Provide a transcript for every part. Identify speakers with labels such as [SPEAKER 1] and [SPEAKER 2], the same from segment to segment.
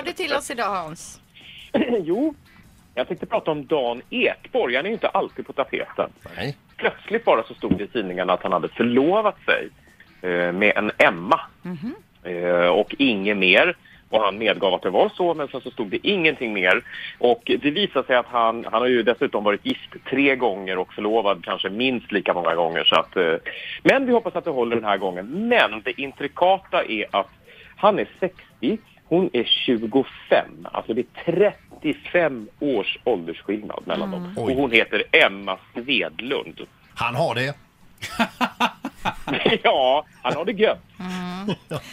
[SPEAKER 1] har du till oss idag Hans?
[SPEAKER 2] jo, jag tänkte prata om Dan Ekborg. Han är ju inte alltid på tapeten.
[SPEAKER 3] Nej.
[SPEAKER 2] Plötsligt bara så stod det i tidningarna att han hade förlovat sig eh, med en Emma. Eh, och inget mer. Och han medgav att det var så, men sen så stod det ingenting mer. Och det visade sig att han, han har ju dessutom varit gift tre gånger och förlovad kanske minst lika många gånger. Så att, eh, men vi hoppas att det håller den här gången. Men det intrikata är att han är 60, hon är 25. Alltså det är 35 års åldersskillnad mellan dem. Och hon heter Emma Svedlund.
[SPEAKER 3] Han har det.
[SPEAKER 2] ja, han har det gött.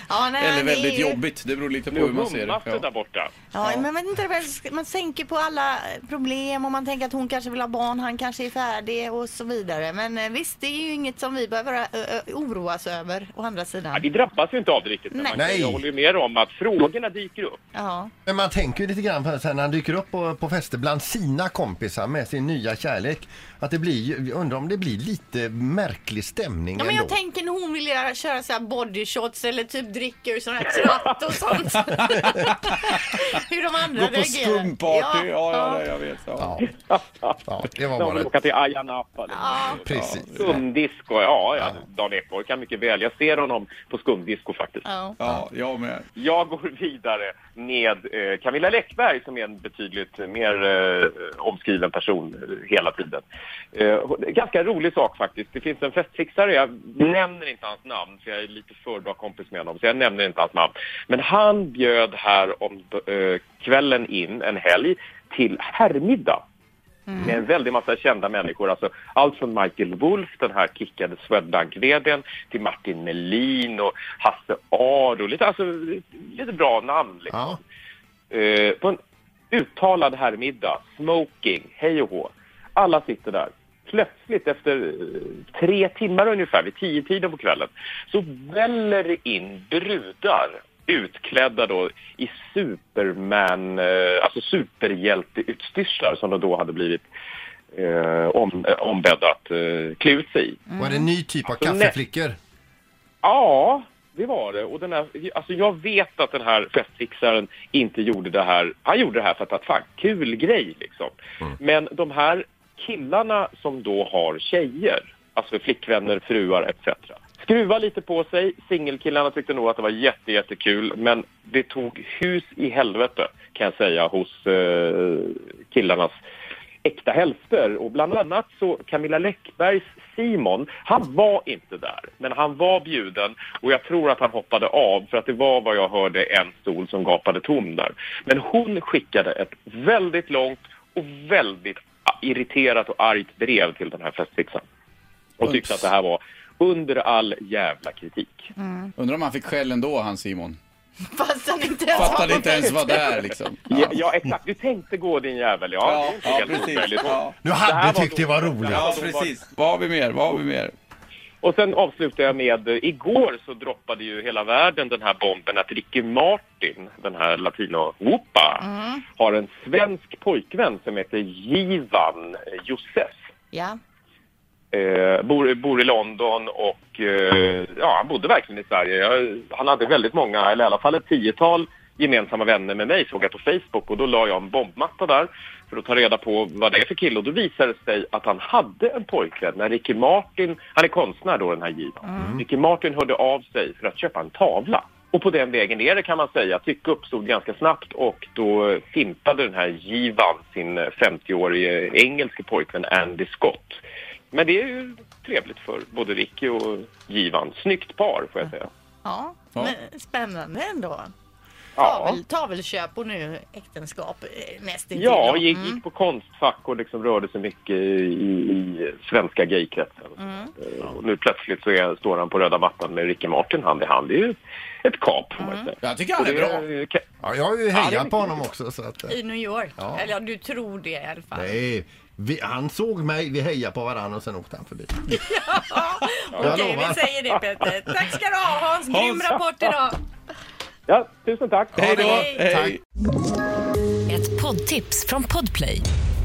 [SPEAKER 1] Ja, nej,
[SPEAKER 4] Eller
[SPEAKER 1] är
[SPEAKER 4] väldigt
[SPEAKER 1] ju-
[SPEAKER 4] jobbigt. Det beror lite på
[SPEAKER 2] Nu
[SPEAKER 4] hur man ser det.
[SPEAKER 2] det
[SPEAKER 4] Ja.
[SPEAKER 2] där borta.
[SPEAKER 1] Ja, men man, inte, väl, man tänker på alla problem och man tänker att hon kanske vill ha barn, han kanske är färdig och så vidare. Men eh, visst, det är ju inget som vi behöver ö, ö, oroas över å andra
[SPEAKER 2] Ja,
[SPEAKER 1] sidan.
[SPEAKER 2] vi drabbas ju inte av det riktigt. men
[SPEAKER 1] Nej.
[SPEAKER 2] man
[SPEAKER 3] Nej.
[SPEAKER 2] Jag håller ju med om att frågorna dyker upp.
[SPEAKER 1] Ja.
[SPEAKER 3] Men man tänker ju lite grann på det sen när han dyker upp på, på fester bland sina kompisar med sin nya kärlek. Att det blir, ju- jag undrar om det blir lite märklig stämning
[SPEAKER 1] Ja, men jag
[SPEAKER 3] ändå.
[SPEAKER 1] tänker när hon vill göra, köra så här body shots eller typ dricka ur sån här tratt och sånt. Hur de andra
[SPEAKER 4] Gå på
[SPEAKER 1] reagerar.
[SPEAKER 4] skumparty. Ja, ja, jag vet. Ja.
[SPEAKER 3] Ja. ja, det var
[SPEAKER 2] De
[SPEAKER 3] bara...
[SPEAKER 2] vill åka till Ayia Napa. eller-
[SPEAKER 1] Ja.
[SPEAKER 3] Precis.
[SPEAKER 2] Skumdisco, ja, ja. Dan Ekborg kan mycket väl. Jag ser honom på skumdisco faktiskt.
[SPEAKER 1] Ja.
[SPEAKER 4] ja, jag med.
[SPEAKER 2] Jag går vidare med eh, Camilla Läckberg som är en betydligt mer eh, omskriven person eh, hela tiden. Eh, ganska rolig sak faktiskt. Det finns en festfixare, jag nämner inte hans namn för jag är lite för bra kompis med honom så jag nämner inte hans namn. Men han bjöd här om eh, kvällen in en helg till herrmiddag. Med en väldig massa kända människor. Alltså, allt från Michael Wolff, den här kickade Swedbank-vdn, till Martin Melin och Hasse Aro. Lite, alltså, lite bra namn. Liksom.
[SPEAKER 3] Ja.
[SPEAKER 2] Eh, på en uttalad herrmiddag, smoking, hej och hå. Alla sitter där. Plötsligt efter eh, tre timmar ungefär, vid tio tiden på kvällen, så väller det in brudar utklädda då i Superman, eh, alltså superhjälteutstyrslar som de då hade blivit eh, om, eh, ombedda att eh, klä ut sig i.
[SPEAKER 3] Var det en ny typ av
[SPEAKER 2] Alltså,
[SPEAKER 3] kaffeflickor?
[SPEAKER 2] Ja, det var det. Och den här, alltså jag vet att den här festfixaren inte gjorde det här. Han gjorde det här för att var fan kul grej liksom. Men de här killarna som då har tjejer, alltså flickvänner, fruar etc. Skruva lite på sig. Singelkillarna tyckte nog att det var jätte, jättekul. Men det tog hus i helvete kan jag säga hos eh, killarnas äkta hälfter. Och bland annat så Camilla Läckbergs Simon, han var inte där. Men han var bjuden och jag tror att han hoppade av för att det var vad jag hörde en stol som gapade tom där. Men hon skickade ett väldigt långt och väldigt irriterat och argt brev till den här festfixaren. Och tyckte att det här var under all jävla kritik.
[SPEAKER 4] Undrar om han fick skäll ändå, han Simon.
[SPEAKER 1] Fast han inte ens
[SPEAKER 4] Fattade
[SPEAKER 1] var
[SPEAKER 4] inte ens vara där liksom.
[SPEAKER 2] Ja, ja exakt. Du tänkte gå din jävel. Ja,
[SPEAKER 4] ja,
[SPEAKER 2] helt
[SPEAKER 4] precis. Ja.
[SPEAKER 2] Här
[SPEAKER 3] hade
[SPEAKER 2] var
[SPEAKER 3] tyckt det var roligt.
[SPEAKER 4] ja,
[SPEAKER 2] var-
[SPEAKER 4] precis. Vad har vi mer? Vad har vi mer?
[SPEAKER 2] Och sen avslutar jag med, eh, igår så droppade ju hela världen den här bomben att Ricky Martin, den här latino-whoopa, har en svensk pojkvän som heter Jivan Josef.
[SPEAKER 1] Ja.
[SPEAKER 2] Eh, bor, bor i London och eh, ja, han bodde verkligen i Sverige. Jag, han hade väldigt många, eller i alla fall ett tiotal gemensamma vänner med mig såg jag på Facebook och då la jag en bombmatta där för att ta reda på vad det är för kille och då visade det sig att han hade en pojkvän när Ricky Martin, han är konstnär då den här Jivan. Ricky Martin hhörde av sig för att köpa en tavla. Och på den vägen ner kan man säga, tycke uppstod ganska snabbt och då fimpade den här Jivan sin 50-årige engelske pojkvän Andy Scott. Men det är ju trevligt för både Ricky och Jivan. Snyggt par får jag säga.
[SPEAKER 1] Ja, men spännande ändå.
[SPEAKER 2] Ja,
[SPEAKER 1] Tavel, tavelköp och nu äktenskap eh, nästintill.
[SPEAKER 2] ja
[SPEAKER 1] då.
[SPEAKER 2] gick,
[SPEAKER 1] Mm.
[SPEAKER 2] gick på konstfack och liksom rörde sig mycket i, i svenska gaykretsen. Eh, Och nu plötsligt så är, står han på röda mattan med Ricky Martin hand i hand. Det är ju ett kap får man säga.
[SPEAKER 4] Jag tycker han är
[SPEAKER 2] Och
[SPEAKER 4] bra.
[SPEAKER 2] det kan-
[SPEAKER 3] Ja, jag har ju hejat på honom också. Så att, eh,
[SPEAKER 1] I New York.
[SPEAKER 3] Ja.
[SPEAKER 1] Eller ja, du tror det i alla fall.
[SPEAKER 3] nej, vi, han såg mig, vi hejade på varandra och sen åkte han förbi.
[SPEAKER 1] Okej,
[SPEAKER 3] Jag lovar.
[SPEAKER 1] vi säger det Peter. Tack ska du ha Hans. Grym rapport idag.
[SPEAKER 2] Ja, tusen tack.
[SPEAKER 4] Hej då! Hej!
[SPEAKER 5] Ett poddtips från Podplay.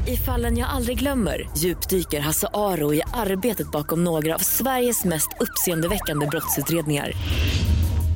[SPEAKER 5] I fallen jag aldrig glömmer djupdyker Hasse Aro i arbetet bakom några av Sveriges mest uppseendeväckande brottsutredningar.